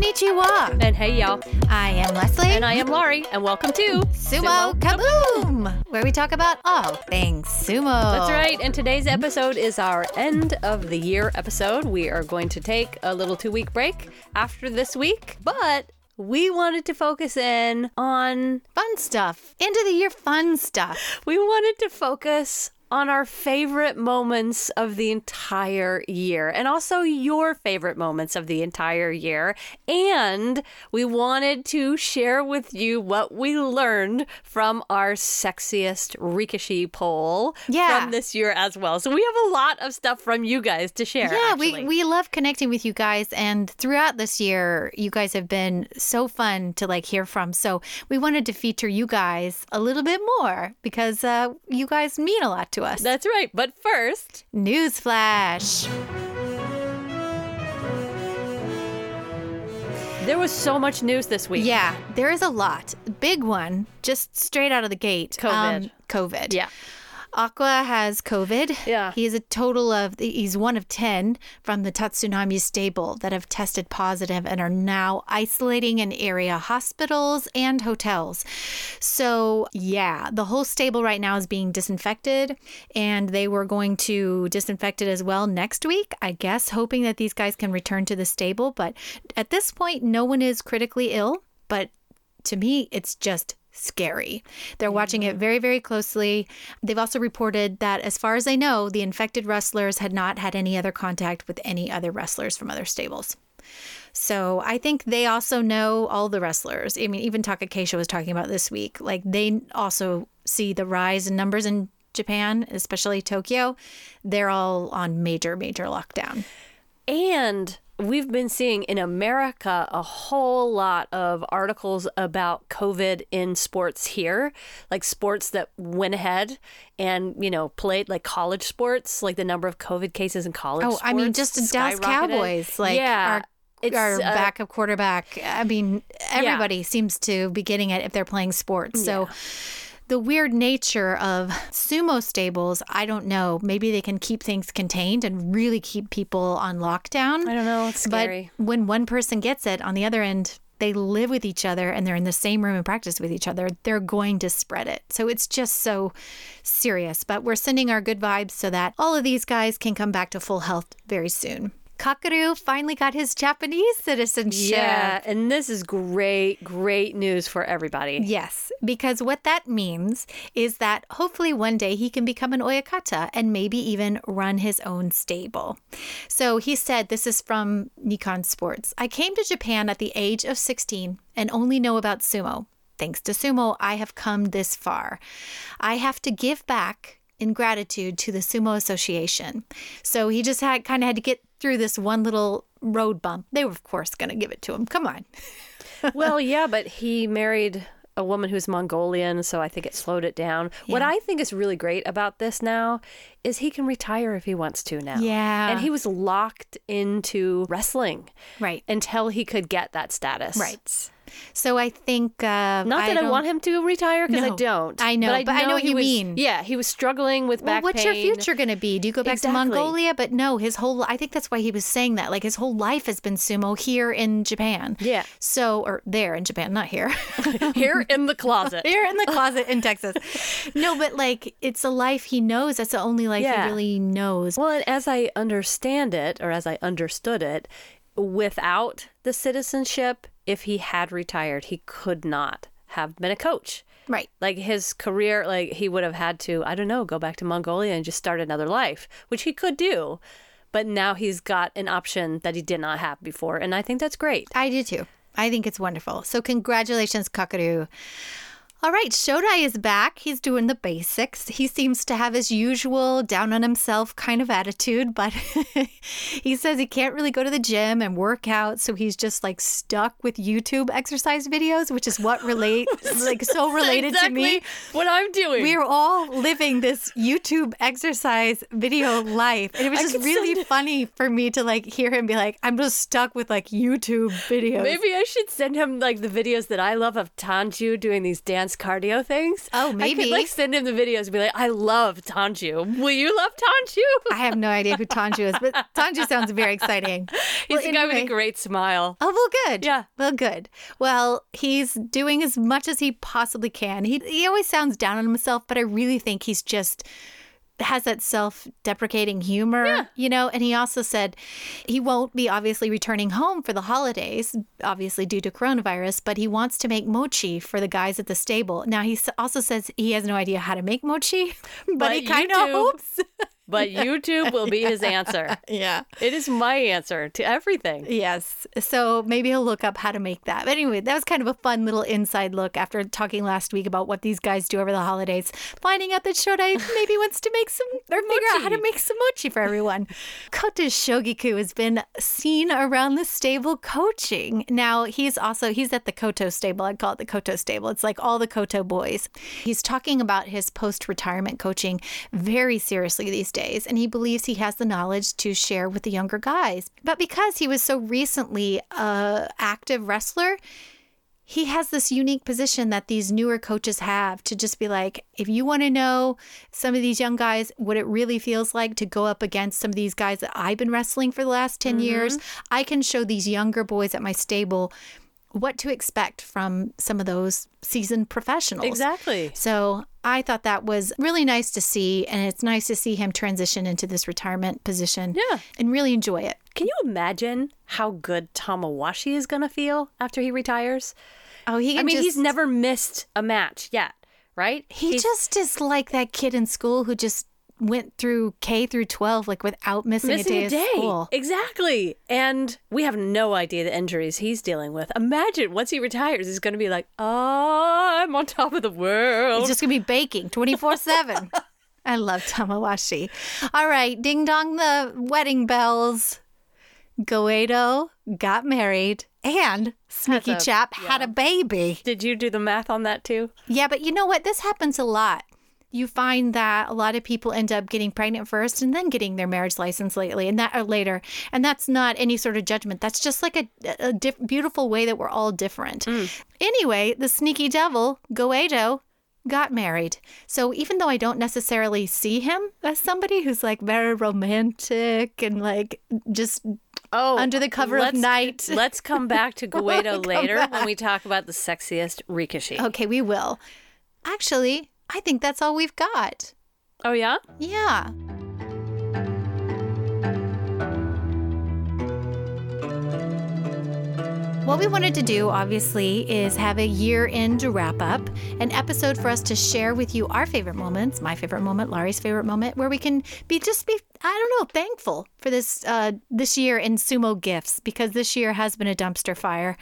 And hey, y'all. I am Leslie. And I am Laurie. And welcome to Sumo, Kaboom, where we talk about all things sumo. That's right. And today's episode is our end of the year episode. We are going to take a little two week break after this week, but we wanted to focus in on, Fun stuff. End of the year fun stuff. we wanted to focus on our favorite moments of the entire year and also your favorite moments of the entire year. And we wanted to share with you what we learned from our sexiest Rikishi poll Yeah. from this year as well. So we have a lot of stuff from you guys to share. Yeah, we, we love connecting with you guys. And throughout this year, you guys have been so fun to like hear from. So we wanted to feature you guys a little bit more because uh, you guys mean a lot to us. That's right. But first, Newsflash. there was so much news this week. Yeah, there is a lot. Big one, just straight out of the gate. COVID. Um, COVID. Yeah. Akua has COVID. Yeah. He is a total of, he's one of 10 from the Tatsunami stable that have tested positive and are now isolating in area hospitals and hotels. So, yeah, the whole stable right now is being disinfected and they were going to disinfect it as well next week, I guess, hoping that these guys can return to the stable. But at this point, no one is critically ill. But to me, it's just scary. They're watching it very, very closely. They've also reported that, as far as they know, the infected wrestlers had not had any other contact with any other wrestlers from other stables. So I think they also know all the wrestlers. I mean, even Takakeisho was talking about this week. Like they also see the rise in numbers in Japan, especially Tokyo. They're all on major, major lockdown. And we've been seeing in America a whole lot of articles about COVID in sports here, like sports that went ahead and, you know, played like college sports, like the number of COVID cases in college Oh, I mean, just the Dallas. Cowboys, like yeah, our, it's, our uh, backup quarterback. I mean, everybody seems to be getting it if they're playing sports. So the weird nature of sumo stables, I don't know. Maybe they can keep things contained and really keep people on lockdown. I don't know. It's scary. But when one person gets it, on the other end, they live with each other and they're in the same room and practice with each other, they're going to spread it. So it's just so serious. But we're sending our good vibes so that all of these guys can come back to full health very soon. Kakuryu finally got his Japanese citizenship. yeah, and this is great, great news for everybody. Yes, because what that means is that hopefully one day he can become an oyakata and maybe even run his own stable. So he said, This is from Nikkan Sports. I came to Japan at the age of 16 and only know about sumo. Thanks to sumo, I have come this far. I have to give back in gratitude to the Sumo Association. So he just had kind of had to get through this one little road bump. They were, of course, going to give it to him. Come on. well, yeah, but he married a woman who's Mongolian, so I think it slowed it down. What I think is really great about this now is he can retire if he wants to now. Yeah. And he was locked into wrestling Right. until he could get that status. Right. So I think uh, Not that I, don't- want him to retire because I don't. I know, but I know what you was- mean. Yeah, he was struggling with Well, back what's pain. your future going to be? Do you go back Exactly. to Mongolia? But no, his whole I think that's why he was saying that. Like his whole life has been sumo here in Japan. Yeah. So or there in Japan, not here. Here in the closet. here in the closet in Texas. No, but like it's a life he knows. That's the only life Yeah. he really knows. Well, and as I understand it, or as I understood it, without the citizenship, if he had retired, he could not have been a coach. Right. Like his career, like he would have had to, I don't know, go back to Mongolia and just start another life, which he could do. But now he's got an option that he did not have before. And I think that's great. I do too. I think it's wonderful. So congratulations, Kakuryu. All right, Shodai is back. He's doing the basics. He seems to have his usual down on himself kind of attitude, but he says he can't really go to the gym and work out, so he's just like stuck with YouTube exercise videos, which is what relate like so related to me. what I'm doing. We are all living this YouTube exercise video life. And it was I just really funny for me to like hear him be like, I'm just stuck with like YouTube videos. Maybe I should send him like the videos that I love of Tanju doing these dance cardio things. Oh, I maybe. could like send him the videos and be like, I love Tanju. Will you love Tanju? I have no idea who Tanju is, but Tanju sounds very exciting. He's Well, a guy with a great smile. Oh, well, good. Yeah. Well, good. Well, he's doing as much as he possibly can. He, he always sounds down on himself, but I really think he's just has that self-deprecating humor, you know, and he also said he won't be obviously returning home for the holidays, obviously due to coronavirus, but he wants to make mochi for the guys at the stable. Now he also says he has no idea how to make mochi, but, But he kind of hopes. But YouTube will be his answer. yeah. It is my answer to everything. Yes. So maybe he'll look up how to make that. But anyway, that was kind of a fun little inside look after talking last week about what these guys do over the holidays. Finding out that Shodai maybe wants to make some or figure out how to make some mochi for everyone. Kotoshogiku has been seen around the stable coaching. Now he's also he's at the Koto stable. I call it the Koto stable. It's like all the Koto boys. He's talking about his post-retirement coaching very seriously these days, and he believes he has the knowledge to share with the younger guys. But because he was so recently a active wrestler, he has this unique position that these newer coaches have to just be like, if you want to know some of these young guys, what it really feels like to go up against some of these guys that I've been wrestling for the last 10 mm-hmm. years, I can show these younger boys at my stable what to expect from some of those seasoned professionals. Exactly. So I thought that was really nice to see. And it's nice to see him transition into this retirement position Yeah. and really enjoy it. Can you imagine how good Tamawashi is going to feel after he retires? Oh, he I mean, just, he's never missed a match yet, right? He He's just is like that kid in school who just went through K through 12 like without missing, missing a day, of school. Exactly. And we have no idea the injuries he's dealing with. Imagine once he retires, he's going to be like, oh, I'm on top of the world. He's just going to be baking 24 7. I love Tamawashi. All right, ding dong the wedding bells. Goeido got married and Sneaky a- Chap had a baby. Did you do the math on that too? Yeah, but you know what? This happens a lot. You find that a lot of people end up getting pregnant first and then getting their marriage license lately, and that or later, and that's not any sort of judgment. That's just like a, a diff- beautiful way that we're all different. Mm. Anyway, the sneaky devil Goeido got married. So even though I don't necessarily see him as somebody who's like very romantic and like just Oh, Under the cover of night. Let's come back to Come later back. when we talk about the sexiest Rikishi. okay, we will. Actually, I think that's all we've got. Oh yeah. Yeah. What we wanted to do, obviously, is have a year end wrap up, an episode for us to share with you our favorite moments, my favorite moment, Laurie's favorite moment, where we can be just be, I don't know, thankful for this uh, this year in sumo gifts because this year has been a dumpster fire,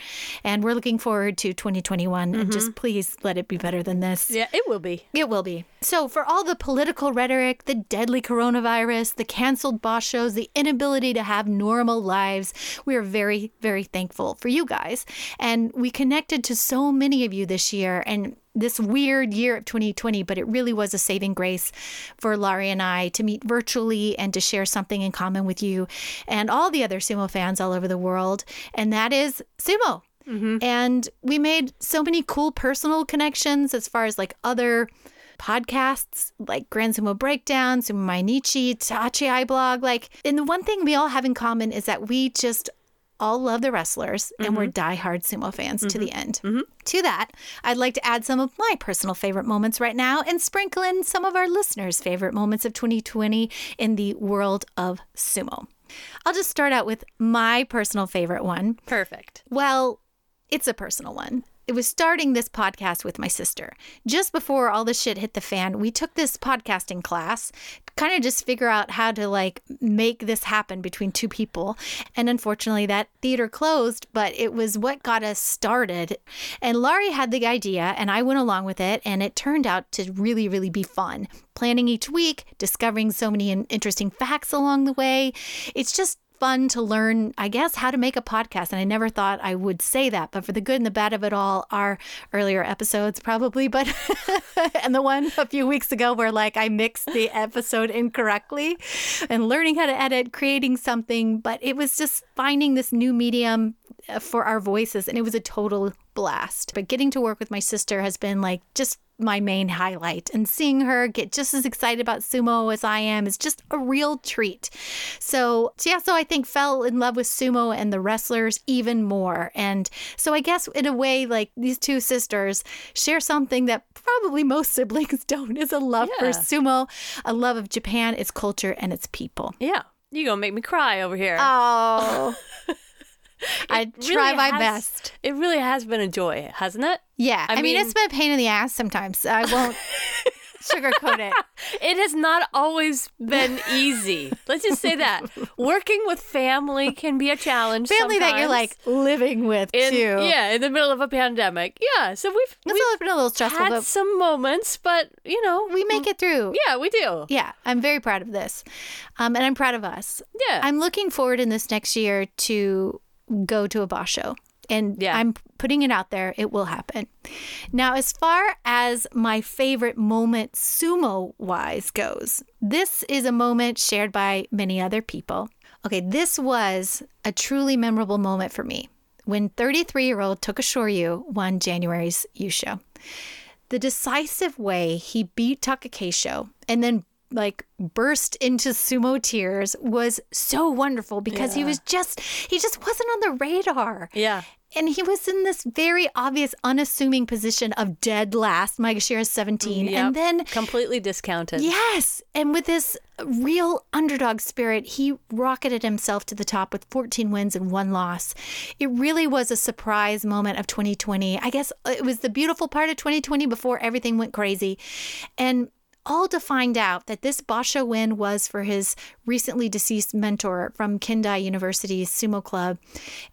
and we're looking forward to 2021. And just please let it be better than this. Yeah, it will be. It will be. So, for all the political rhetoric, the deadly coronavirus, the canceled bashos, the inability to have normal lives, we are very, very thankful for you guys. And we connected to so many of you this year and this weird year of 2020, but it really was a saving grace for Laurie and I to meet virtually and to share something in common with you and all the other sumo fans all over the world. And that is sumo. Mm-hmm. And we made so many cool personal connections as far as like other podcasts like Grand Sumo Breakdown, Sumo Mainichi, Tachiai blog. Like, and the one thing we all have in common is that we just all love the wrestlers and we're mm-hmm. diehard sumo fans to the mm-hmm. end. Mm-hmm. To that, I'd like to add some of my personal favorite moments right now and sprinkle in some of our listeners' favorite moments of 2020 in the world of sumo. I'll just start out with my personal favorite one. Perfect. Well, it's a personal one. It was starting this podcast with my sister. Just before all the shit hit the fan, we took this podcasting class, kind of just figure out how to like make this happen between two people. And unfortunately, that theater closed, but it was what got us started. And Laurie had the idea, and I went along with it, and it turned out to really, really be fun. Planning each week, discovering so many in- interesting facts along the way. It's just fun to learn, I guess, how to make a podcast. And I never thought I would say that, but for the good and the bad of it all, our earlier episodes probably, but and the one a few weeks ago where like I mixed the episode incorrectly and learning how to edit, creating something, but it was just finding this new medium uh, for our voices, and it was a total blast. But getting to work with my sister has been like just my main highlight. And seeing her get just as excited about sumo as I am is just a real treat. So, yeah, so I think fell in love with sumo and the wrestlers even more. And so I guess in a way, like these two sisters share something that probably most siblings don't is a love yeah. for sumo, a love of Japan, its culture, and its people. Yeah. You're going to make me cry over here. Oh. I try my has, best. It really has been a joy, hasn't it? Yeah. I, I mean, mean, it's been a pain in the ass sometimes. I won't sugarcoat it. It has not always been easy. Let's just say that. Working with family can be a challenge. Family that you're like living with in, too. Yeah, in the middle of a pandemic. Yeah. So we've, it's we've been a little stressful. Had some moments, but you know. We make it through. Yeah, we do. Yeah. I'm very proud of this. Um, and I'm proud of us. Yeah. I'm looking forward in this next year to go to a basho. And yeah. I'm putting it out there, it will happen. Now, as far as my favorite moment sumo wise goes, this is a moment shared by many other people. Okay, this was a truly memorable moment for me when 33 year old Tokushoryu won January's Yusho. The decisive way he beat Takakeisho and then like burst into sumo tears was so wonderful because yeah. he was just he just wasn't on the radar. Yeah. And he was in this very obvious, unassuming position of dead last. Maegashira's 17. Mm, yep. And then completely discounted. Yes. And with this real underdog spirit, he rocketed himself to the top with 14 wins and one loss. It really was a surprise moment of 2020. I guess it was the beautiful part of 2020 before everything went crazy. And all to find out that this Basho win was for his recently deceased mentor from Kindai University's sumo club.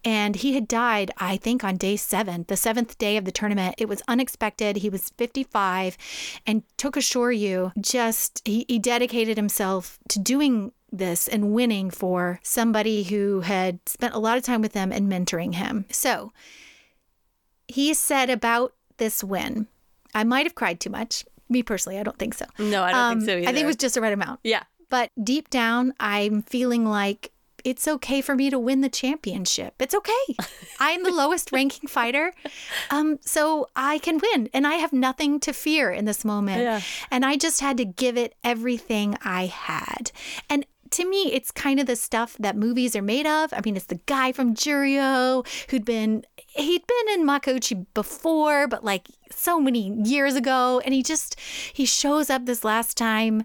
And he had died, I think, on day seven, the seventh day of the tournament. It was unexpected. He was 55 and Tokushoryu just, he, he dedicated himself to doing this and winning for somebody who had spent a lot of time with them and mentoring him. So he said about this win, I might have cried too much. Me personally, I don't think so. No, I don't um, think so either. I think it was just the right amount. Yeah. But deep down, I'm feeling like it's okay for me to win the championship. It's okay. I'm the lowest ranking fighter. Um, so I can win and I have nothing to fear in this moment. Yeah. And I just had to give it everything I had. And to me, it's kind of the stuff that movies are made of. I mean, it's the guy from Juryo who'd been he'd been in Makuuchi before, but like so many years ago, and he just he shows up this last time.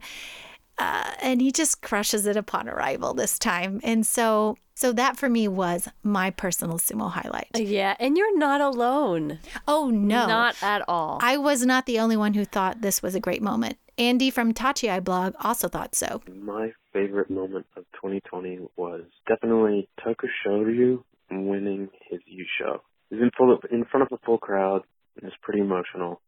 Uh, and he just crushes it upon arrival this time. And so so that for me was my personal sumo highlight. Yeah, and you're not alone. Oh no. Not at all. I was not the only one who thought this was a great moment. Andy from Tachiai blog also thought so. My favorite moment of 2020 was definitely Toka Shoryu winning his Yusho. He was in full in front of a full crowd. It was pretty emotional,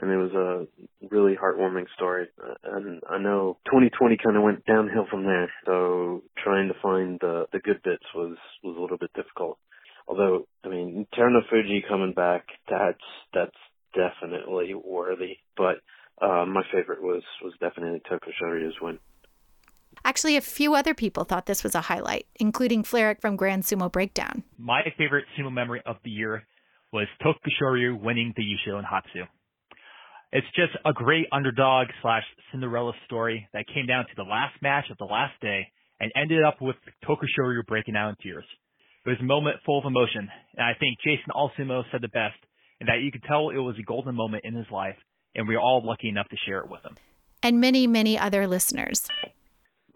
and it was a really heartwarming story. Uh, and I know 2020 kind of went downhill from there. So trying to find the the good bits was was a little bort difficult. Although I mean Terunofuji coming back, that's that's definitely worthy. But uh, my favorite was was definitely Toka Shoryu's win. Actually, a few other people thought this was a highlight, including Fleric from Grand Sumo Breakdown. My favorite sumo memory of the year was Tokushoryu winning the Yusho in Hatsu. It's just a great underdog slash Cinderella story that came down to the last match of the last day and ended up with Tokushoryu breaking out in tears. It was a moment full of emotion, and I think Jason Allsumo said the best, in that you could tell it was a golden moment in his life, and we were all lucky enough to share it with him. And many, many other listeners.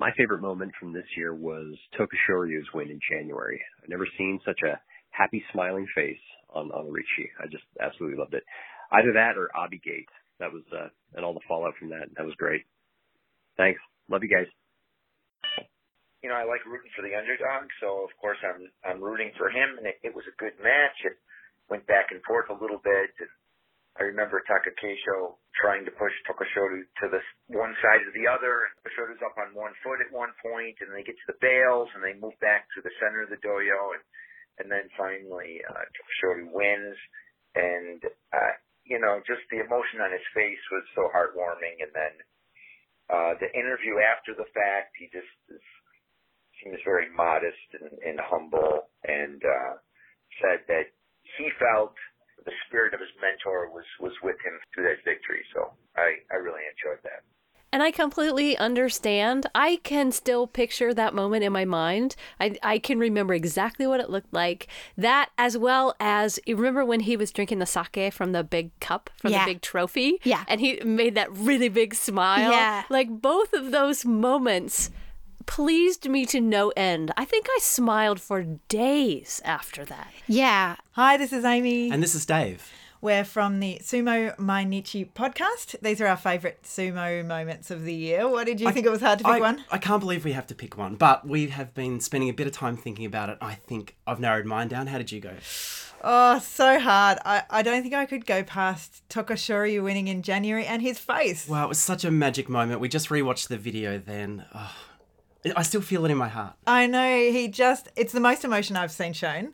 My favorite moment from this year was Toka Shoryu's win in January. I've never seen such a happy, smiling face on on Richie. I just absolutely loved it. Either that or Abigate. That was uh, and all the fallout from that. That was great. Thanks. Love you guys. You know, I like rooting for the underdog, so of course I'm I'm rooting for him, and it, it was a good match. It went back and forth a little bit, and I remember Takakeisho trying to push Tokushoryu to the one side or the other. And Toka up on one foot at one point, and they get to the bales, and they move back to the center of the dohyo, and and then finally uh, wins. And uh, you know, just the emotion on his face was so heartwarming. And then uh, the interview after the fact, he just is, seems very modest and, and humble, and uh, said the spirit of his mentor was was with him through that victory. So I I really enjoyed that. And I completely understand. I can still picture that moment in my mind. I, I can remember exactly what it looked like. That, as well as, remember when he was drinking the sake from the big cup, from yeah. the big trophy? Yeah. And he made that really big smile? Yeah. Like both of those moments pleased me to no end. I think I smiled for days after that. Yeah. Hi, this is Amy. And this is Dave. We're from the Sumo Mainichi podcast. These are our favourite sumo moments of the year. What did you I, think it was hard to pick I, one? I can't believe we have to pick one, but we have been spending a bit of time thinking about it. I think I've narrowed mine down. How did you go? Oh, so hard. I, I don't think I could go past Tokushoryu winning in January and his face. Wow, it was such a magic moment. We just rewatched the video then. Oh, I still feel it in my heart. I know he just, it's the most emotion I've seen shown.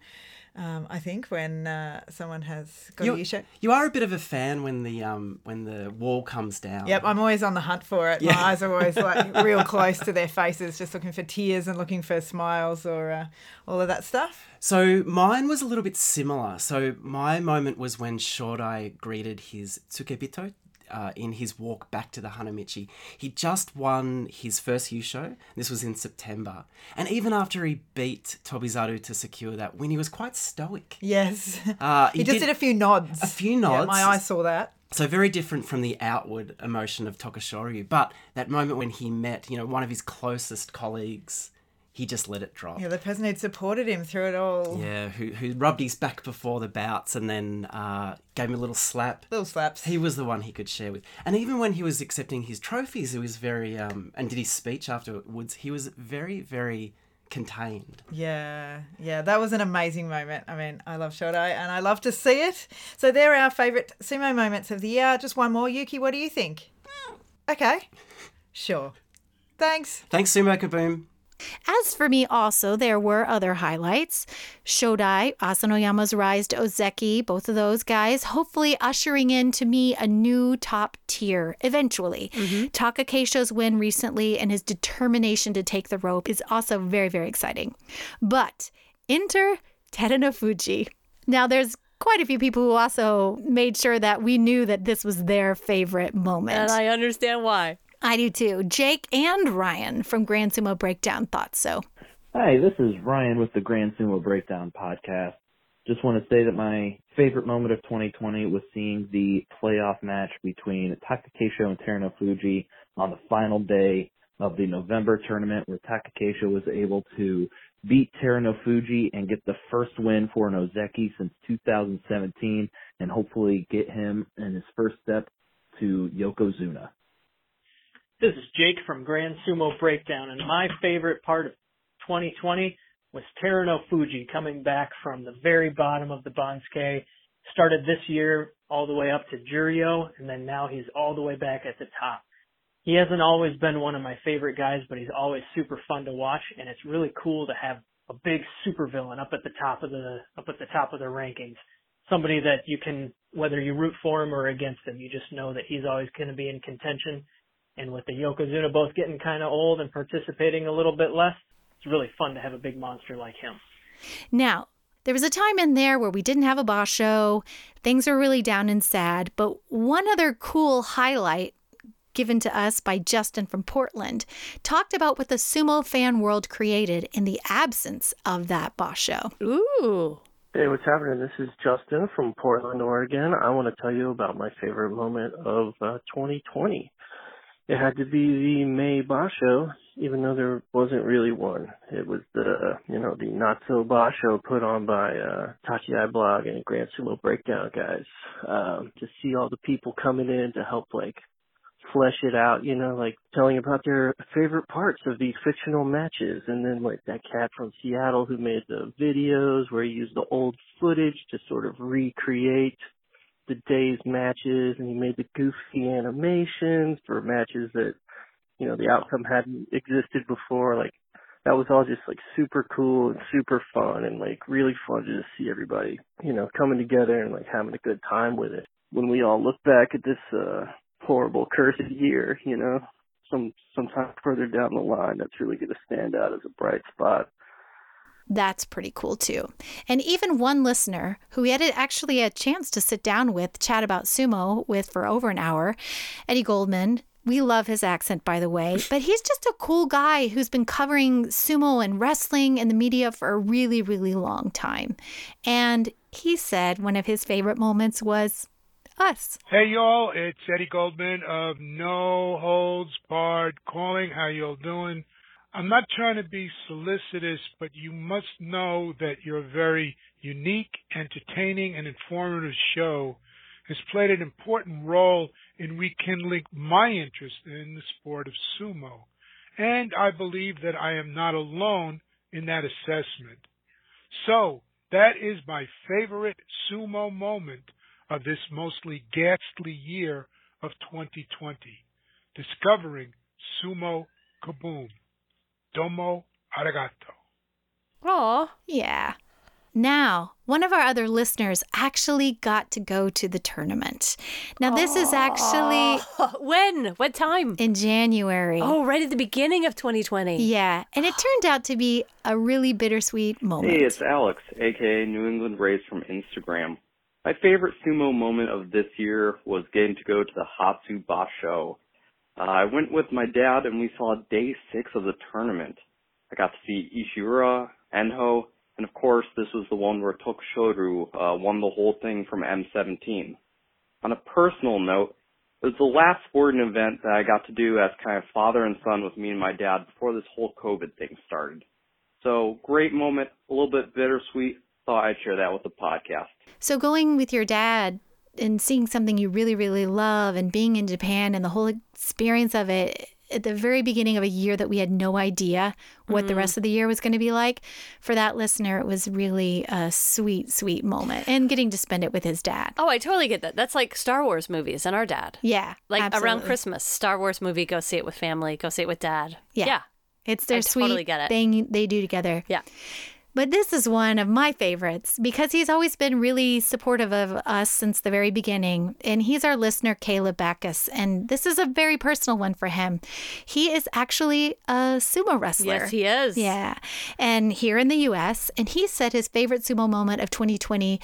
Um, I think when uh, someone has got You, a Yusho. you are a bit of a fan when the um when the wall comes down. Yep, I'm always on the hunt for it. Yeah. My eyes are always like real close to their faces, just looking for tears and looking for smiles or uh, all of that stuff. So mine was a little bit similar. So my moment was when Shodai greeted his Tsukebito uh, in his walk back to the Hanamichi. He just won his first Yusho. This was in September. And even after he beat Tobizaru to secure that win, he was quite stoic. Yes. Uh, he, just did, a few nods. a few Yeah, nods. my eyes saw that. So very different from the outward emotion of Tokushoryu. But that moment when he met, you know, one of his closest colleagues, he just let it drop. Yeah, the person who'd supported him through it all. Yeah, who who rubbed his back before the bouts and then uh, gave him a little slap. Little slaps. He was the one he could share with, and even when he was accepting his trophies, he was very um, and did his speech afterwards. He was very very contained. Yeah, yeah, that was an amazing moment. I mean, I love Shodai and I love to see it. So they're our favourite sumo moments of the year. Just one more. Yuki, what do you think? Okay, sure. Thanks. Thanks, Sumo Kaboom. As for me, also, there were other highlights. Shodai, Asanoyama's rise to Ozeki, both of those guys, hopefully ushering in to me a new top tier eventually. Mm-hmm. Takakeisho's win recently and his determination to take the rope is also very, very exciting. But enter Terunofuji. Now, there's quite a few people who also made sure that we knew that this was their favorite moment. And I understand why. I do too. Jake and Ryan from Grand Sumo Breakdown thought so. Hi, this is Ryan with the Grand Sumo Breakdown podcast. Just want to say that my favorite moment of 2020 was seeing the playoff match between Takakeisho and Terunofuji on the final day of the November tournament where Takakeisho was able to beat Terano Fuji and get the first win for an Ozeki since 2017 and hopefully get him in his first step to Yokozuna. This is Jake from Grand Sumo Breakdown, and my favorite part of 2020 was Terano Fuji coming back from the very bottom of the Banzuke. Started this year all the way up to Juryo, and then now he's all the way back at the top. He hasn't always been one of my favorite guys, but he's always super fun to watch, and it's really cool to have a big supervillain up at the top of the up at the top of the rankings. Somebody that you can, whether you root for him or against him, you just know that he's always going to be in contention. And with the Yokozuna both getting kind of old and participating a little bit less, it's really fun to have a big monster like him. Now, there was a time in there where we didn't have a basho, things were really down and sad, but one other cool highlight given to us by Justin from Portland talked about what the sumo fan world created in the absence of that basho. Ooh. Hey, what's happening? This is Justin from Portland, Oregon. I want to tell you about my favorite moment of uh, 2020. It had to be the May Basho, even though there wasn't really one. It was the, you know, the not so Basho put on by uh, Tachi Blog and Grand Sumo Breakdown guys. Um, to see all the people coming in to help, like, flesh it out, you know, like telling about their favorite parts of these fictional matches. And then like that cat from Seattle who made the videos where he used the old footage to sort of recreate the day's matches and he made the goofy animations for matches that, you know, the outcome hadn't existed before. Like that was all just like super cool and super fun and like really fun to just see everybody, you know, coming together and like having a good time with it. When we all look back at this, uh, horrible cursed year, you know, some sometime further down the line that's really going to stand out as a bright spot. That's pretty cool too. And even one listener who we had actually a chance to sit down with, chat about sumo with for over an hour, Eddie Goldman, We love his accent, by the way, but he's just a cool guy who's been covering sumo and wrestling in the media for a really, really long time. And he said one of his favorite moments was us. Hey y'all, it's Eddie Goldman of No Holds Barred calling. How y'all doing? I'm not trying to be solicitous, but you must know that your very unique, entertaining, and informative show has played an important role in rekindling my interest in the sport of sumo. And I believe that I am not alone in that assessment. So, that is my favorite sumo moment of this mostly ghastly year of 2020. Discovering Sumo Kaboom. Domo arigato. Oh, Yeah. Now, one of our other listeners actually got to go to the tournament. Now, this is actually when? What time? in January. Oh, right at the beginning of 2020. Yeah, and it turned out to be a really bittersweet moment. Hey, it's Alex, aka New England Raised from Instagram. My favorite sumo moment of this year was getting to go to the Hatsu Basho. Uh, I went with my dad and we saw day six of the tournament. I got to see Ishihara, Enho, and of course this was the one where Tokushoryu uh, won the whole thing from M17. On a personal note, it was the last sporting event that I got to do as kind of father and son with me and my dad before this whole COVID thing started. So great moment, a little bit bittersweet. Thought I'd share that with the podcast. So, going with your dad and seeing something you really, really love and being in Japan and the whole experience of it at the very beginning of a year that we had no idea what the Mhm. rest of the year was going to be like, for that listener, it was really a sweet, sweet moment and getting to spend it with his dad. Oh, I totally get that. That's like Star Wars movies and our dad. Yeah. Like around. Christmas, Star Wars movie, go see it with family, go see it with dad. Yeah. Yeah. It's their I sweet totally get it. thing they do together. Yeah. But this is one of my favorites because he's always been really supportive of us since the very beginning. And he's our listener, Caleb Backus. And this is a very personal one for him. He is actually a sumo wrestler. Yes, he is. Yeah. And here in the US, and he said his favorite sumo moment of 2020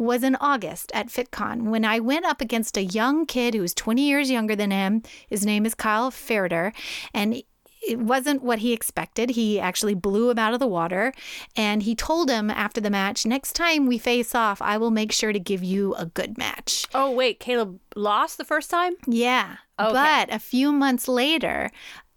was in August at FitCon when I went up against a young kid who was 20 years younger than him. His name is Kyle Ferder, and it wasn't what he expected. He actually blew him out of the water, and he told him after the match, "Next time we face off, I will make sure to give you a good match." Oh, wait, Caleb lost the first time? Yeah. Okay. But a few months later,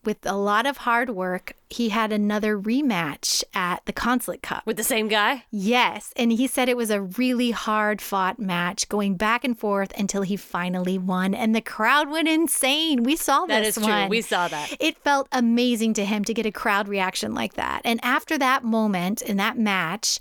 with a lot of hard work, he had another rematch at the Consulate Cup. With the same guy? Yes. And he said it was a really hard fought match, going back and forth until he finally won. And the crowd went insane. We saw That this is true. We saw that. It felt amazing to him to get a crowd reaction like that. And after that moment in that match,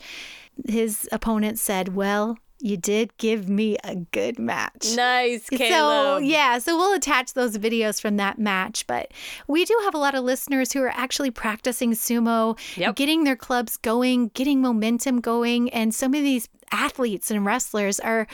his opponent said, Well, you did give me a good match. Nice, So, yeah, so we'll attach those videos from that match. But we do have a lot of listeners who are actually practicing sumo, getting their clubs going, getting momentum going. And some of these athletes and wrestlers are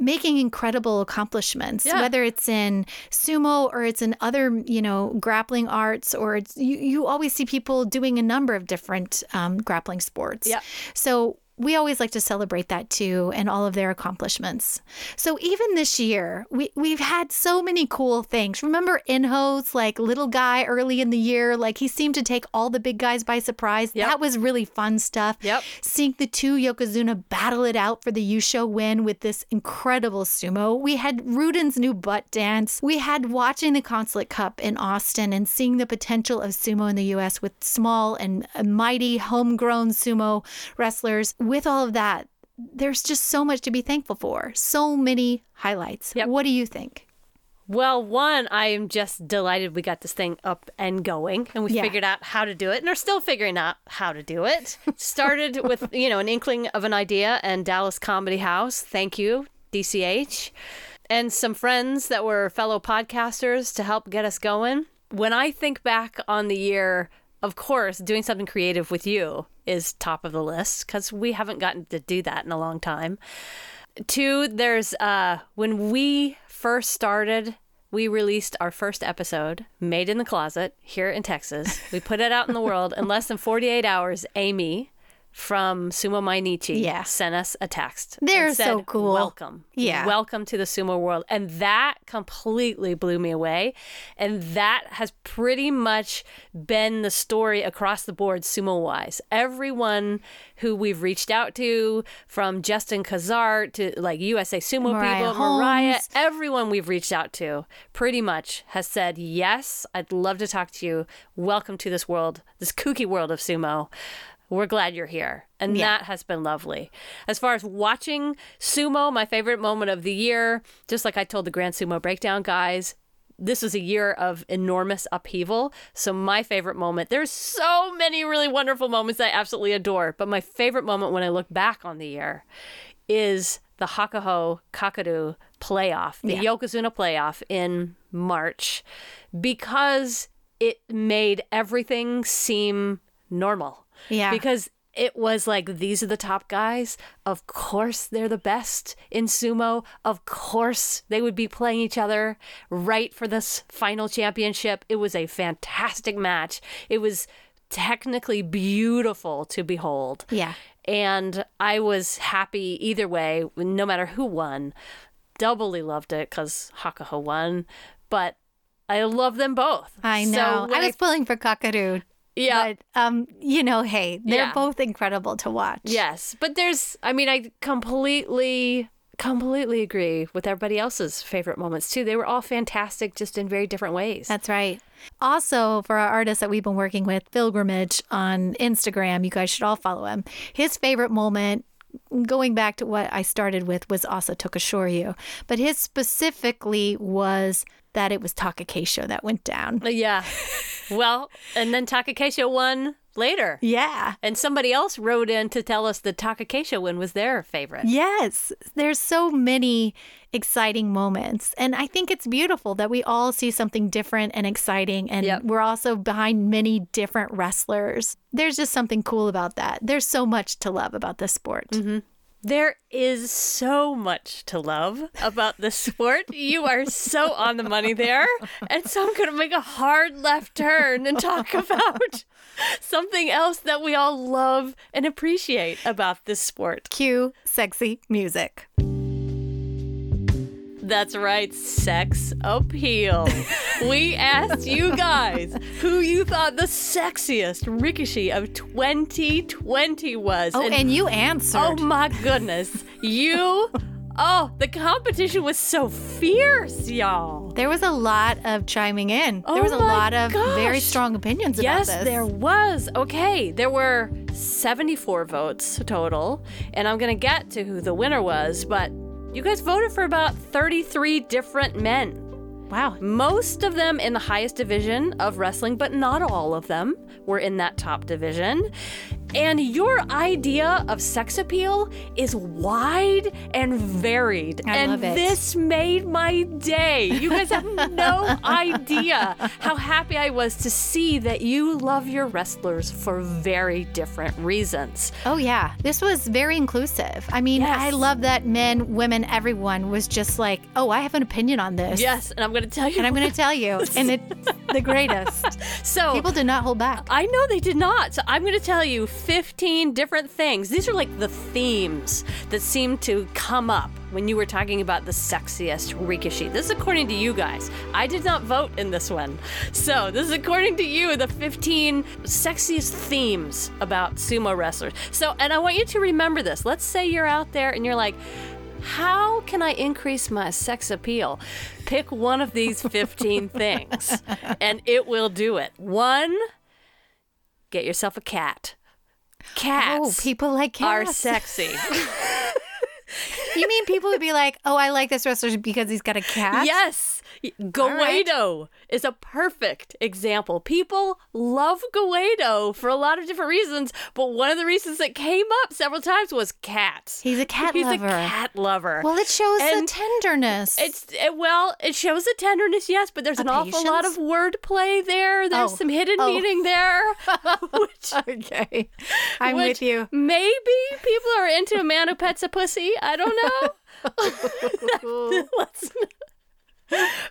making incredible accomplishments Yeah. whether it's in sumo or it's in other you know grappling arts or it's you, you always see people doing a number of different um, grappling sports Yep. so we always like to celebrate that too and all of their accomplishments. So even this year, we, we've had so many cool things. Remember Enho's like little guy early in the year? Like he seemed to take all the big guys by surprise. That was really fun stuff. Yep. Seeing the two Yokozuna battle it out for the Yusho win with this incredible sumo. We had Ruden's new butt dance. We had watching the Consulate Cup in Austin and seeing the potential of sumo in the US with small and mighty homegrown sumo wrestlers. With all of that, there's just so much to be thankful for. So many highlights. What do you think? Well, one, I am just delighted we got this thing up and going and we Yeah. figured out how to do it and are still figuring out how to do it. Started with, you know, an inkling of an idea and Dallas Comedy House. Thank you, DCH. And some friends that were fellow podcasters to help get us going. When I think back on the year, of course, doing something creative with you is top of the list because we haven't gotten to do that in a long time. Two, there's uh when we first started, we released our first episode, Made in the Closet, here in Texas. We put it out in the world in less than 48 hours. Amy from Sumo Mainichi Yeah. sent us a text. They're said, so cool. Welcome. Yeah. Welcome to the sumo world. And that completely blew me away. And that has pretty much been the story across the board, sumo wise. Everyone who we've reached out to, from Justin Kazart to like USA Sumo Mariah people, Mariah, everyone we've reached out to pretty much has said, Yes, I'd love to talk to you. Welcome to this world, this kooky world of sumo. We're glad you're here. And Yeah. that has been lovely. As far as watching sumo, my favorite moment of the year, just like I told the Grand Sumo Breakdown guys, this is a year of enormous upheaval. So my favorite moment, there's so many really wonderful moments I absolutely adore, but my favorite moment when I look back on the year is the Hakuho Kakuryu playoff, the Yeah. Yokozuna playoff in March, because it made everything seem normal. Yeah. Because it was like these are the top guys. Of course they're the best in sumo. Of course they would be playing each other right for this final championship. It was a fantastic match. It was technically beautiful to behold. Yeah. And I was happy either way, no matter who won. Doubly loved it because Hakuho won, but I love them both. I know. when I was pulling for Kakuryu. Yeah. But, um, you know, hey, they're Yeah. both incredible to watch. Yes, but there's, I mean, I completely, completely agree with everybody else's favorite moments too. They were all fantastic, just in very different ways. That's right. Also, for our artist that we've been working with, Pilgrimage on Instagram, you guys should all follow him. His favorite moment, going back to what I started with, was also Tokushoryu. But his specifically was that it was Takakeisho that went down. Uh, yeah. well, and then Takakeisho won later. Yeah. And somebody else wrote in to tell us that Takakeisho win was their favorite. Yes, there's so many exciting moments. And I think it's beautiful that we all see something different and exciting. And we're also behind many different wrestlers. There's just something cool about that. There's so much to love about this sport. Mm-hmm. There is so much to love about this sport. You are so on the money there. And so I'm going to make a hard left turn and talk about something else that we all love and appreciate about this sport. Cue sexy music. That's right, sex appeal. we asked you guys who you thought the sexiest Rikishi of 2020 was. Oh, and you answered. Oh my goodness. You. Oh, the competition was so fierce, y'all. There was a lot of chiming in. Oh there was a lot of very strong opinions Yes, about this. there was. Okay, there were 74 votes total, and I'm going to get to who the winner was, but you guys voted for about 33 different men. Wow. Most of them in the highest division of wrestling, but not all of them were in that top division. And your idea of sex appeal is wide and varied. I and this made my day. You guys have no idea how happy I was to see that you love your wrestlers for very different reasons. Oh, yeah. This was very inclusive. I mean, Yes. I love that men, women, everyone was just like, oh, I have an opinion on this. Yes, and I'm going to tell you. And I'm going to tell you. and it's the greatest. So People did not hold back. I know they did not. So I'm going to tell you 15 different things. These are like the themes that seem to come up when you were talking about the sexiest Rikishi. This is according to you guys. I did not vote in this one. So this is according to you, the 15 sexiest themes about sumo wrestlers. So, and I want you to remember this. Let's say you're out there and you're like, how can I increase my sex appeal? Pick one of these 15 things and it will do it. One, get yourself a cat. Cats Oh, people like cats are sexy. You mean people would be like, oh, I like this wrestler because he's got a cat? Yes. Right. Is a perfect example. People love Guedo for a lot of different reasons, but one of the reasons that came up several times was cats. He's a cat He's lover. He's a cat lover. Well, it shows And the tenderness. It's it, well, it shows the tenderness, yes, but there's A an awful lot of patience? wordplay there. There's Oh. some hidden Oh. meaning there. which, okay. I'm which with you. Maybe people are into a man who pets a pussy. I don't know. Let's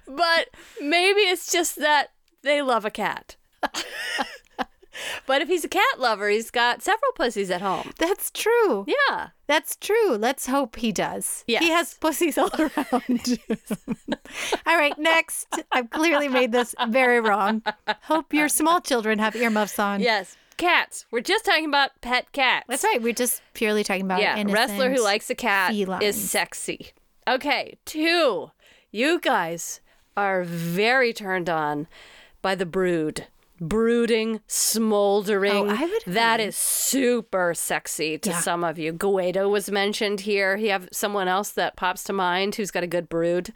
but maybe it's just that they love a cat. But if he's a cat lover, he's got several pussies at home. That's true. Yeah. That's true. Let's hope he does. Yes. He has pussies all around. all right, next. I've clearly made this very wrong. Hope your small children have earmuffs on. Yes. Cats. We're just talking about pet cats. That's right. We're just purely talking about yeah, innocent wrestler who likes a cat felines. is sexy. Okay, two. You guys are very turned on by the brood. Brooding, smoldering. Oh, I would that is super sexy to Yeah. some of you. Goeido was mentioned here. You have someone else that pops to mind who's got a good brood.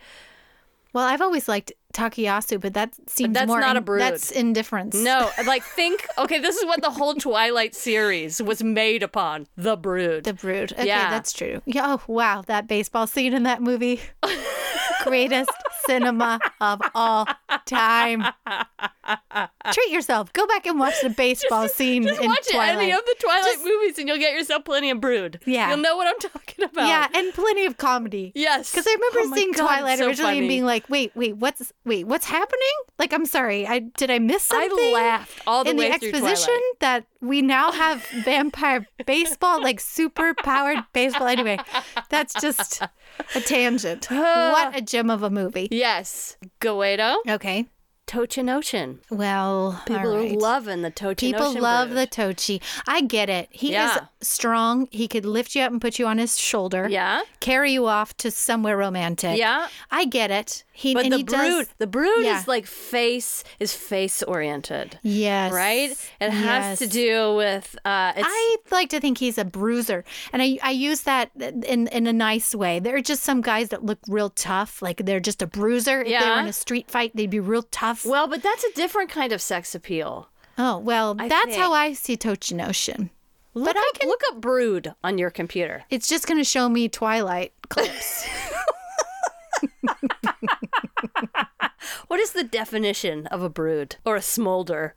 Well, I've always liked Takayasu, but that seems that's more not a brood. That's indifference. No, like think. Okay, this is what the whole Twilight series was made upon. The brood. The brood. Okay, Yeah. that's true. Yeah, oh, wow. That baseball scene in that movie. Greatest cinema of all time. Treat yourself. Go back and watch the baseball scene Just in watch Twilight. any of the Twilight movies and you'll get yourself plenty of brood. Yeah. You'll know what I'm talking about. Yeah, and plenty of comedy. Yes. Because I remember Oh seeing God, Twilight so originally and being like, "Wait, wait, what's wait, what's happening? Like, I'm sorry, I did I miss something? I laughed all the in way the exposition Twilight. that we now have vampire baseball, like super powered baseball. Anyway, that's just a tangent. what a gem of a movie. Yes. Goeido. Okay. Tochinoshin. Well, People are loving the Tochinoshin. People love brood. the Tochi. I get it. He Yeah. is strong. He could lift you up and put you on his shoulder. Yeah. Carry you off to somewhere romantic. Yeah. I get it. He But the he brood, does. the brood Yeah. is like face is face oriented. Yes. Right? It has to do with uh it's I like to think he's a bruiser, and I I use that in in a nice way. There are just some guys that look real tough, like they're just a bruiser. If they were in a street fight, they'd be real tough. well, but that's a different kind of sex appeal. oh well, I that's how. I see Tochinoshin. Look But I up, look up brood on your computer. It's just going to show me Twilight clips. What is the definition of a brood or a smolder?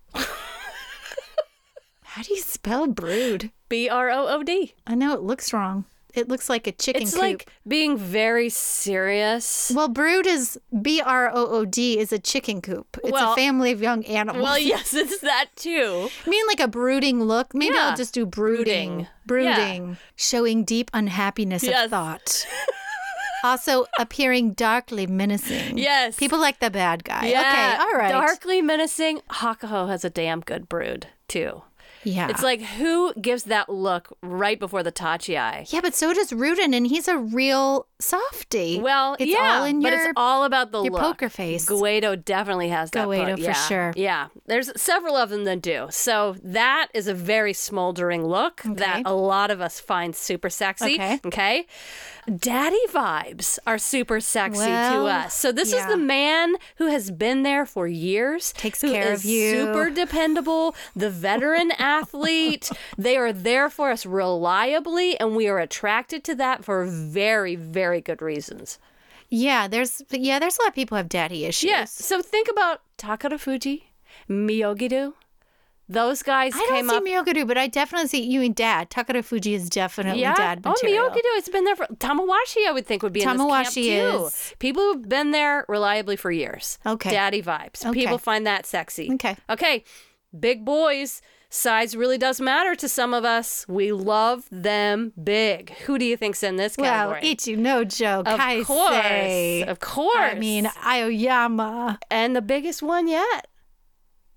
How do you spell brood? B R O O D. I know it looks wrong. It looks like a chicken It's coop. like being very serious. well, brood is B R O O D is a chicken coop. It's Well- a family of young animals. Well, yes, it's that too. I mean, like a brooding look. Maybe Yeah. I'll just do brooding. Brooding. Brooding. Showing deep unhappiness Yes. of thought. also appearing darkly menacing. Yes. People like the bad guy. Yeah. Okay, all right. Darkly menacing. Hakuho has a damn good brood too. Yeah. It's like who gives that look right before the tachiai? yeah, but so does Ryuden, and he's a real softy. Well, it's yeah, all in but your it's all about the your look. poker face. Goeido definitely has that. Goeido for yeah. sure. Yeah, there's several of them that do. So that is a very smoldering look that a lot of us find super sexy. Okay. Okay. Daddy vibes are super sexy Well, to us. So this is the man who has been there for years, Takes care of you. super dependable, the veteran athlete. They are there for us reliably, and we are attracted to that for very, very good reasons. yeah, there's yeah, there's a lot of people who have daddy issues. Yes. So think about Takara Fuji, Myogiryu. Those guys I came don't see up. Myogiryu, but I definitely see you and Dad. Takarafuji is definitely yeah. dad oh, material. Myogiryu. It's been there for Tamawashi. I would think would be in Tamawashi this camp too. People who've been there reliably for years. Okay. Daddy vibes. Okay. People find that sexy. Okay. Okay. Big boys. Size really does matter to some of us. We love them big. Who do you think's in this category? Well? Ichinojo. Of I course. say. Of course. I mean, Aoiyama. and the biggest one yet.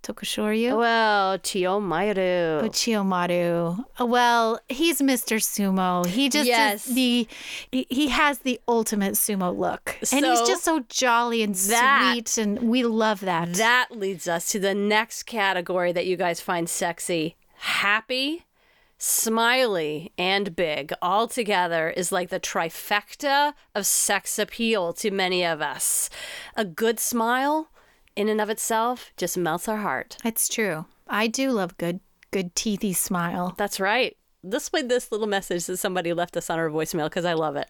Tokushoryu. Well, Chiyomaru. Oh, Chiyomaru. Uh, Well, he's Mr. Sumo. He just Yes. the he, he has the ultimate sumo look. and he's just so jolly and that- sweet and we love that. That leads us to the next category that you guys find sexy. Happy, smiley, and big all together is like the trifecta of sex appeal to many of us. A good smile, in and of itself, just melts our heart. It's true. I do love good good teethy smile. That's right. This played this little message that somebody left us on our voicemail because I love it.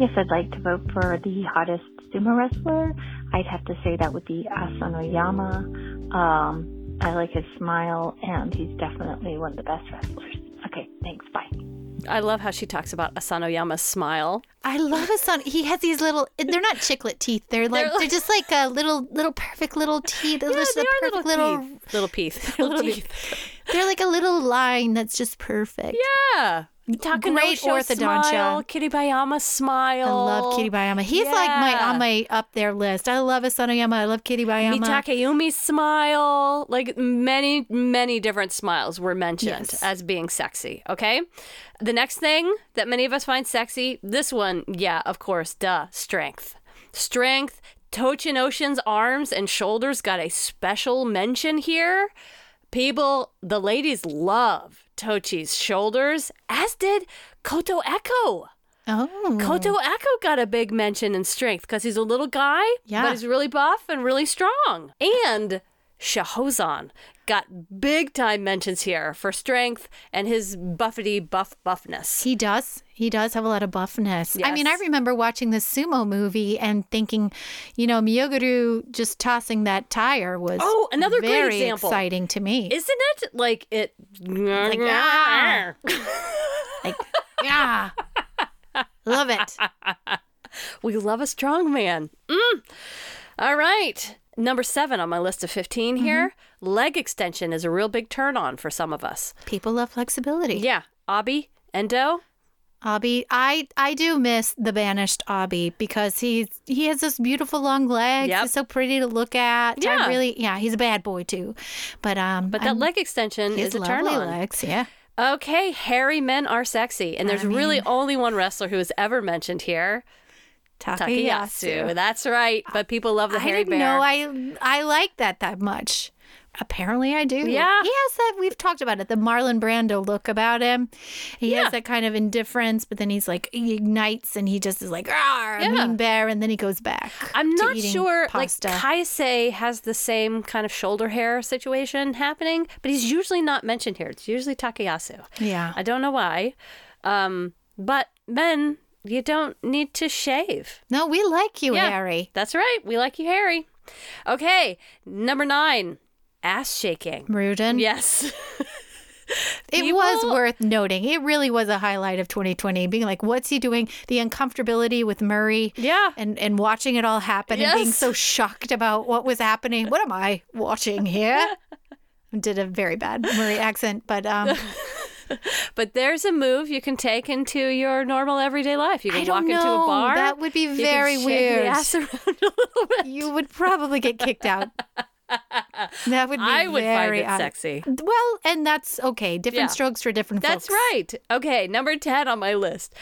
Yes, I'd like to vote for the hottest sumo wrestler. I'd have to say that would be Asanoyama. Um, I like his smile, and he's definitely one of the best wrestlers. Okay, thanks. Bye. I love how she talks about Asanoyama's smile. I love son. He has these little. They're not chiclet teeth. They're like they're, like- just like a little little perfect little teeth. They're just they a are perfect little little. teeth. Little teeth. little Little teeth. They're like a little line that's just perfect. Yeah. Mm, Takanosho Great orthodontia. smile, Bayama smile. I love Kiribayama. He's like my on my up there list. I love Asanoyama. I love Kitty Bayama. Mitakeumi's smile. Like many, many different smiles were mentioned Yes. as being sexy. Okay. The next thing that many of us find sexy, this one, yeah, of course, duh, strength. Strength. Tochinoshin's arms and shoulders got a special mention here. People, the ladies love Tochi's shoulders, as did Kotoeko. Oh. Kotoeko got a big mention in strength because he's a little guy, Yeah. but he's really buff and really strong. And Shohozan got big time mentions here for strength and his buffety buff buffness. He does. He does have a lot of buffness. I mean, I remember watching the sumo movie and thinking, you know, Miyoguru just tossing that tire was Oh, another great very example. exciting to me. Isn't it like it? like, ah. like, yeah. Love it. we love a strong man. Mm. All right. Number seven on my list of 15 here Mm-hmm. leg extension is a real big turn on for some of us. People love flexibility. Yeah. Abi, Endo, Abi, I I do miss the banished Abi because he's he has this beautiful long legs. Yep. He's so pretty to look at. Yeah. I really yeah, he's a bad boy too. But um but that I'm- leg extension is a turn on. legs, yeah. Okay, hairy men are sexy. And there's I really only one wrestler who is ever mentioned here. Takayasu. That's right. But people love the I hairy didn't bear. know I I like that that much. Apparently, I do. Yeah. he has that. We've talked about it. The Marlon Brando look about him. He Yeah. has that kind of indifference, but then he's like he ignites and he just is like ah, Yeah. mean bear, and then he goes back. I'm not sure. Pasta. Like Kaisei has the same kind of shoulder hair situation happening, but he's usually not mentioned here. It's usually Takayasu. yeah. I don't know why. Um, but men, you don't need to shave. No, we like you, Yeah. Harry. That's right. We like you, Harry. Okay, number nine, ass shaking. Ryuden. Yes. It was worth noting. It really was a highlight of 2020. Being like, what's he doing? The uncomfortability with Murray. Yeah. And and watching it all happen and being so shocked about what was happening. What am I watching here? Did a very bad Murray accent, but um, But there's a move you can take into your normal everyday life. You can walk into a bar. That would be very weird. Ass around a little bit. you would probably get kicked out. That would be I would find very it odd. sexy. Well, and that's okay. Different Yeah. strokes for different folks. That's right. Okay, number 10 on my list.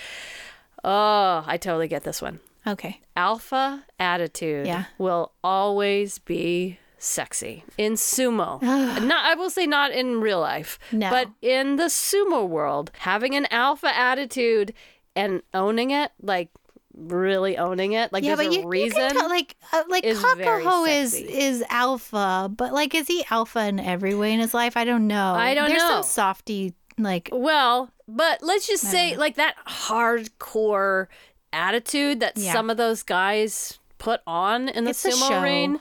Oh, I totally get this one. Okay. Alpha attitude Yeah. will always be sexy in sumo. not I will say not in real life, No. but in the sumo world, having an alpha attitude and owning it, like really owning it, like yeah, there's but a you, you reason. can tell, like uh, like is Hakuho is is alpha, but like is he alpha in every way in his life? I don't know. I don't There's know. some softy like Well, but let's just say like that hardcore attitude that Yeah. some of those guys put on in the It's sumo ring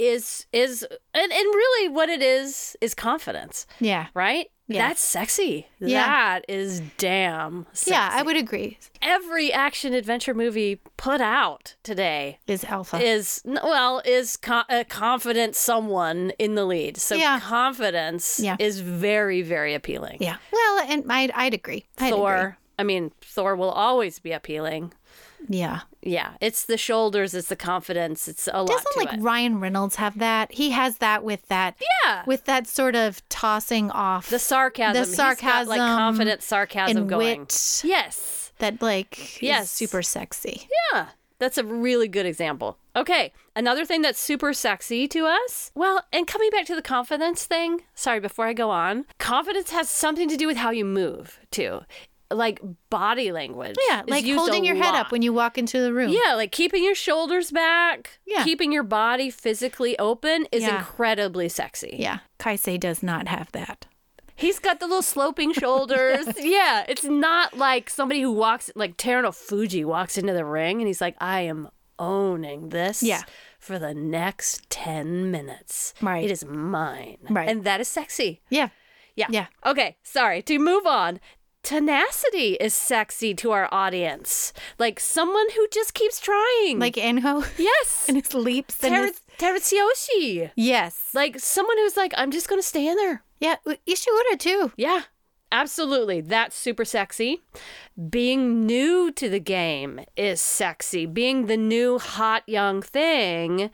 is is and, and really what it is is confidence, yeah right? Yeah. That's sexy. Yeah. That is damn sexy. yeah. I would agree. Every action adventure movie put out today Is alpha? is well is co- a confident someone in the lead. So Yeah. confidence Yeah. is very very appealing. yeah. Well, and I'd I'd agree. I'd Thor. agree. I mean, Thor will always be appealing. Yeah. Yeah, it's the shoulders, it's the confidence, it's a lot Doesn't like it. Ryan Reynolds have that? He has that with that. Yeah. With that sort of tossing off the sarcasm, the sarcasm, like confident sarcasm and going. wit. Yes, That like Yes. is super sexy. yeah, that's a really good example. Okay, another thing that's super sexy to us. Well, and coming back to the confidence thing. Sorry, before I go on, confidence has something to do with how you move too, like body language. Yeah, like holding your head up when you walk into the room. Yeah, like keeping your shoulders back, Yeah. keeping your body physically open is Yeah. incredibly sexy. Yeah. Kaisei does not have that. He's got the little sloping shoulders. yeah, it's not like somebody who walks like Terunofuji walks into the ring and he's like, I am owning this Yeah. for the next 10 minutes. Right. It is mine. Right. And that is sexy. Yeah. Yeah. Yeah. Okay, sorry. To move on, tenacity is sexy to our audience. Like someone who just keeps trying. Like Enho? Yes. and his leaps and Ter- his... Yes. Like someone who's like, I'm just going to stay in there. Yeah, Ishiura too. Yeah, absolutely. That's super sexy. Being new to the game is sexy. Being the new hot young thing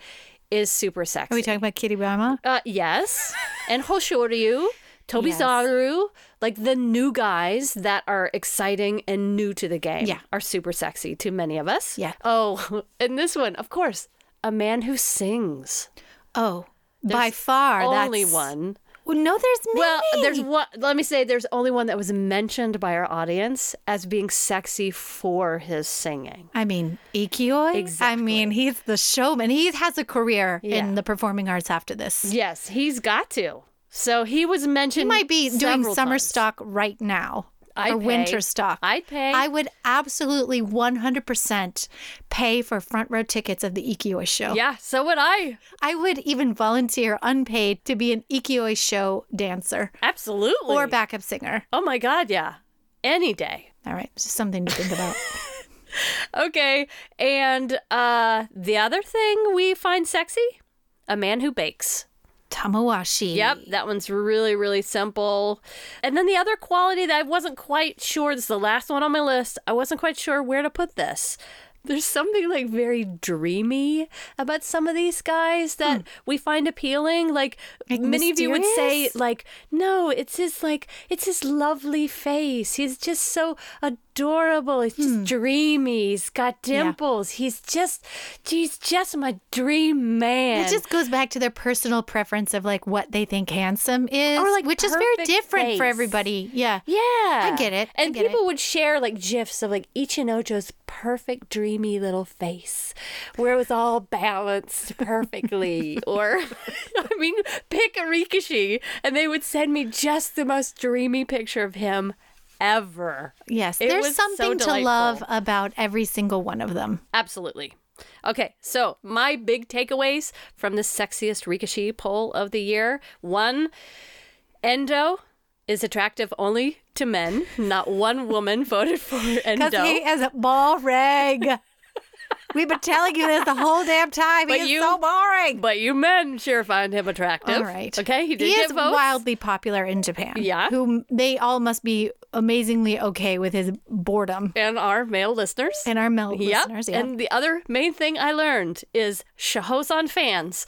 is super sexy. Are we talking about Kiribayama? Uh, yes. and Hoshoryu, Tobizaru, like the new guys that are exciting and new to the game Yeah. are super sexy to many of us. Yeah. Oh, and this one, of course, a man who sings. Oh, by far. Only that's... one. Well, no, there's many. Well, there's one. Let me say, there's only one that was mentioned by our audience as being sexy for his singing. I mean, Ikioi. Exactly. I mean, he's the showman. He has a career Yeah. in the performing arts after this. Yes, he's got to. So he was mentioned. He might be doing summer times. stock right now. I'd or pay. winter stock. I'd pay. I would absolutely 100% pay for front row tickets of the Ikioi show. Yeah, so would I. I would even volunteer unpaid to be an Ikioi show dancer Absolutely. or backup singer. Oh my God, yeah. Any day. All right, just something to think about. Okay. And uh the other thing we find sexy? A man who bakes. Tamawashi. Yep, that one's really, really simple. And then the other quality that I wasn't quite sure, this is the last one on my list, I wasn't quite sure where to put this. There's something like very dreamy about some of these guys that hmm. we find appealing. Like, Like many of you would say, like, no, it's his like it's his lovely face. He's just so adorable. He's just hmm. dreamy. He's got dimples. He's just he's just my dream man. It just goes back to their personal preference of like what they think handsome is, Or, like, which is very different for everybody. Yeah. Yeah. I get it. And get it. people would share like gifs of like Ichinojo's perfect dreamy little face where it was all balanced perfectly. or I mean pick a Rikishi and they would send me just the most dreamy picture of him ever. Yes, It there's was so something to love about every single one of them. Absolutely. Okay, so my big takeaways from the sexiest Rikishi poll of the year. One, Endo is attractive only to men. Not one woman voted for Endo. Because he is a ball rag. We've been telling you this the whole damn time. But he is you- so boring. But you men sure find him attractive. All right. Okay, he did He get is votes. wildly popular in Japan. Yeah. Who they all must be amazingly okay with his boredom. And our male listeners. And our male Yep. listeners. Yeah. And the other main thing I learned is Shohozan fans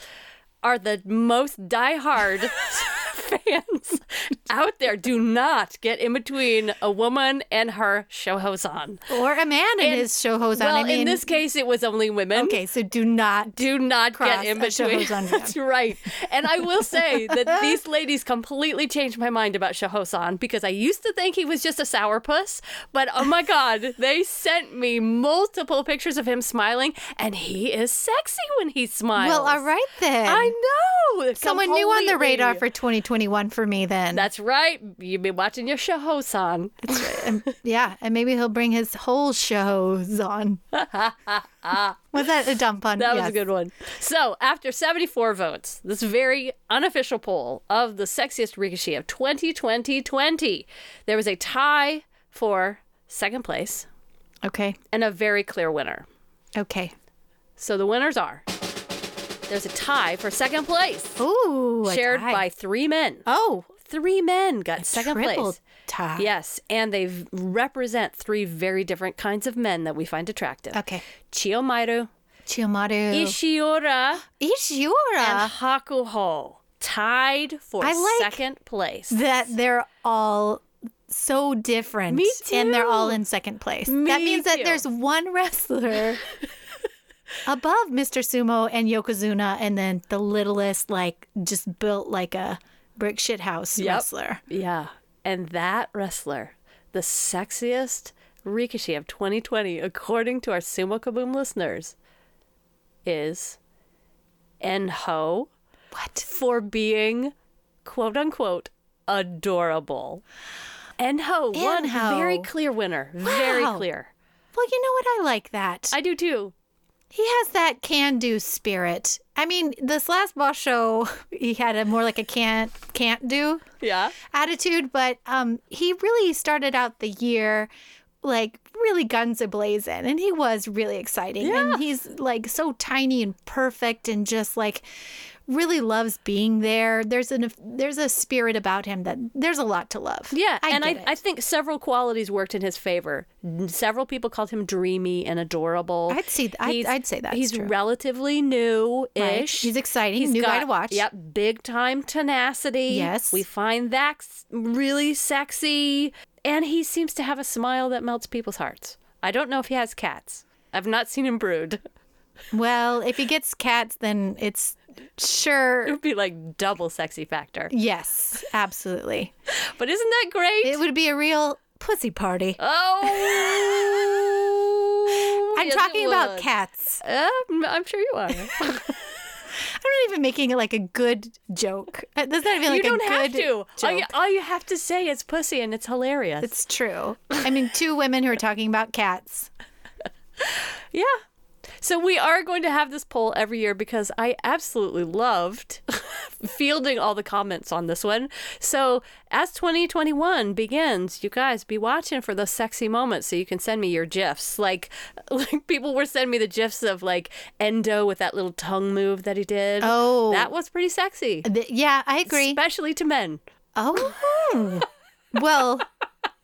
are the most diehard fans out there. Do not get in between a woman and her Shohozan. or a man in And- his Shohozan. Well, I mean, in this case, it was only women. okay, so do not. Do not get in between. That's right. And I will say that these ladies completely changed my mind about Shohozan because I used to think he was just a sourpuss, but oh my god, they sent me multiple pictures of him smiling, and he is sexy when he smiles. Well, all right then. I know. Someone new on the radar for 2021 for me then. That's right. You've been watching your. That's right. And, yeah, and maybe he'll bring his whole shows on. Was that a dumb pun? That was a good one. So, after 74 votes, this very unofficial poll of the sexiest Rikishi of 2020 there was a tie for second place Okay. and a very clear winner. Okay. So, the winners are there's a tie for second place, Ooh. a shared by three men. Oh, Three men got second triple place. tie. Yes, and they represent three very different kinds of men that we find attractive. Okay. Chiyomaru, Chiyomaru. Ishiura, Ishiura. and Hakuho tied for I like second place. that they're all so different. Me And they're all in second place. Me that means that there's one wrestler above Mr. Sumo and Yokozuna, and then the littlest, like, just built like a brick shit house Yep. wrestler. Yeah, and that wrestler, the sexiest Rikishi of 2020, according to our Sumo Kaboom listeners, is Enho. What? For being, quote unquote, adorable. Enho, one Enho. very clear winner. Very clear. Well, you know what? I like that. I do too. He has that can do spirit. I mean, this last basho, he had a more like a can't can't do Yeah. attitude, but um, he really started out the year like really guns a blazing, and he was really exciting. And he's like so tiny and perfect, and just like really loves being there. There's an there's a spirit about him that there's a lot to love. Yeah, I and I, it. I think several qualities worked in his favor. Several people called him dreamy and adorable. I'd see- I'd- I'd say that he's true. relatively new-ish. Right. He's exciting, He's new guy to watch. Yep, big time tenacity. Yes. we find that really sexy, and he seems to have a smile that melts people's hearts. I don't know if he has cats. I've not seen him brood. Well, if he gets cats, then it's sure. It would be like double sexy factor. Yes, absolutely. But isn't that great? It would be a real pussy party. Oh, I'm yes, talking about cats. Um, I'm sure you are. I'm not even making it like a good joke. Uh, That's not even like you don't a have good to. All you, joke. all you have to say is pussy, and it's hilarious. It's true. I mean, two women who are talking about cats. yeah. So we are going to have this poll every year because I absolutely loved fielding all the comments on this one. So as 2021 begins, you guys be watching for those sexy moments so you can send me your gifs. Like like people were sending me the gifs of like Endo with that little tongue move that he did. Oh. that was pretty sexy. Th- Yeah, I agree. Especially to men. Oh, well,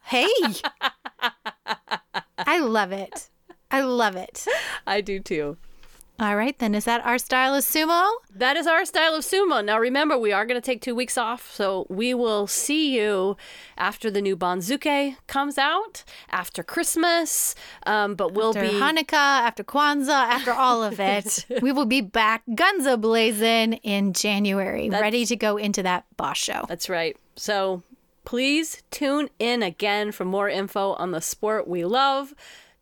hey. I love it. I love it. I do too. All right, then. Is that our style of sumo? That is our style of sumo. Now, remember, we are going to take two weeks off, so we will see you after the new Banzuke comes out, after Christmas. Um, but we'll After be Hanukkah, after Kwanzaa, after all of it, we will be back guns a blazing in January, ready to go into that basho. That's right. So please tune in again for more info on the sport we love.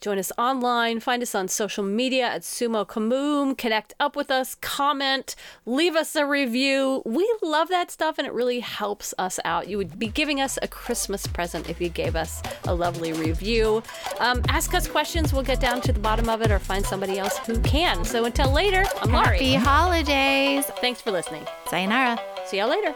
Join us online. Find us on social media at Sumo Kaboom. Connect up with us. Comment. Leave us a review. We love that stuff and it really helps us out. You would be giving us a Christmas present if you gave us a lovely review. Um, ask us questions. We'll get down to the bottom of it or find somebody else who can. So until later, I'm Laurie. Happy holidays. Thanks for listening. Sayonara. See y'all later.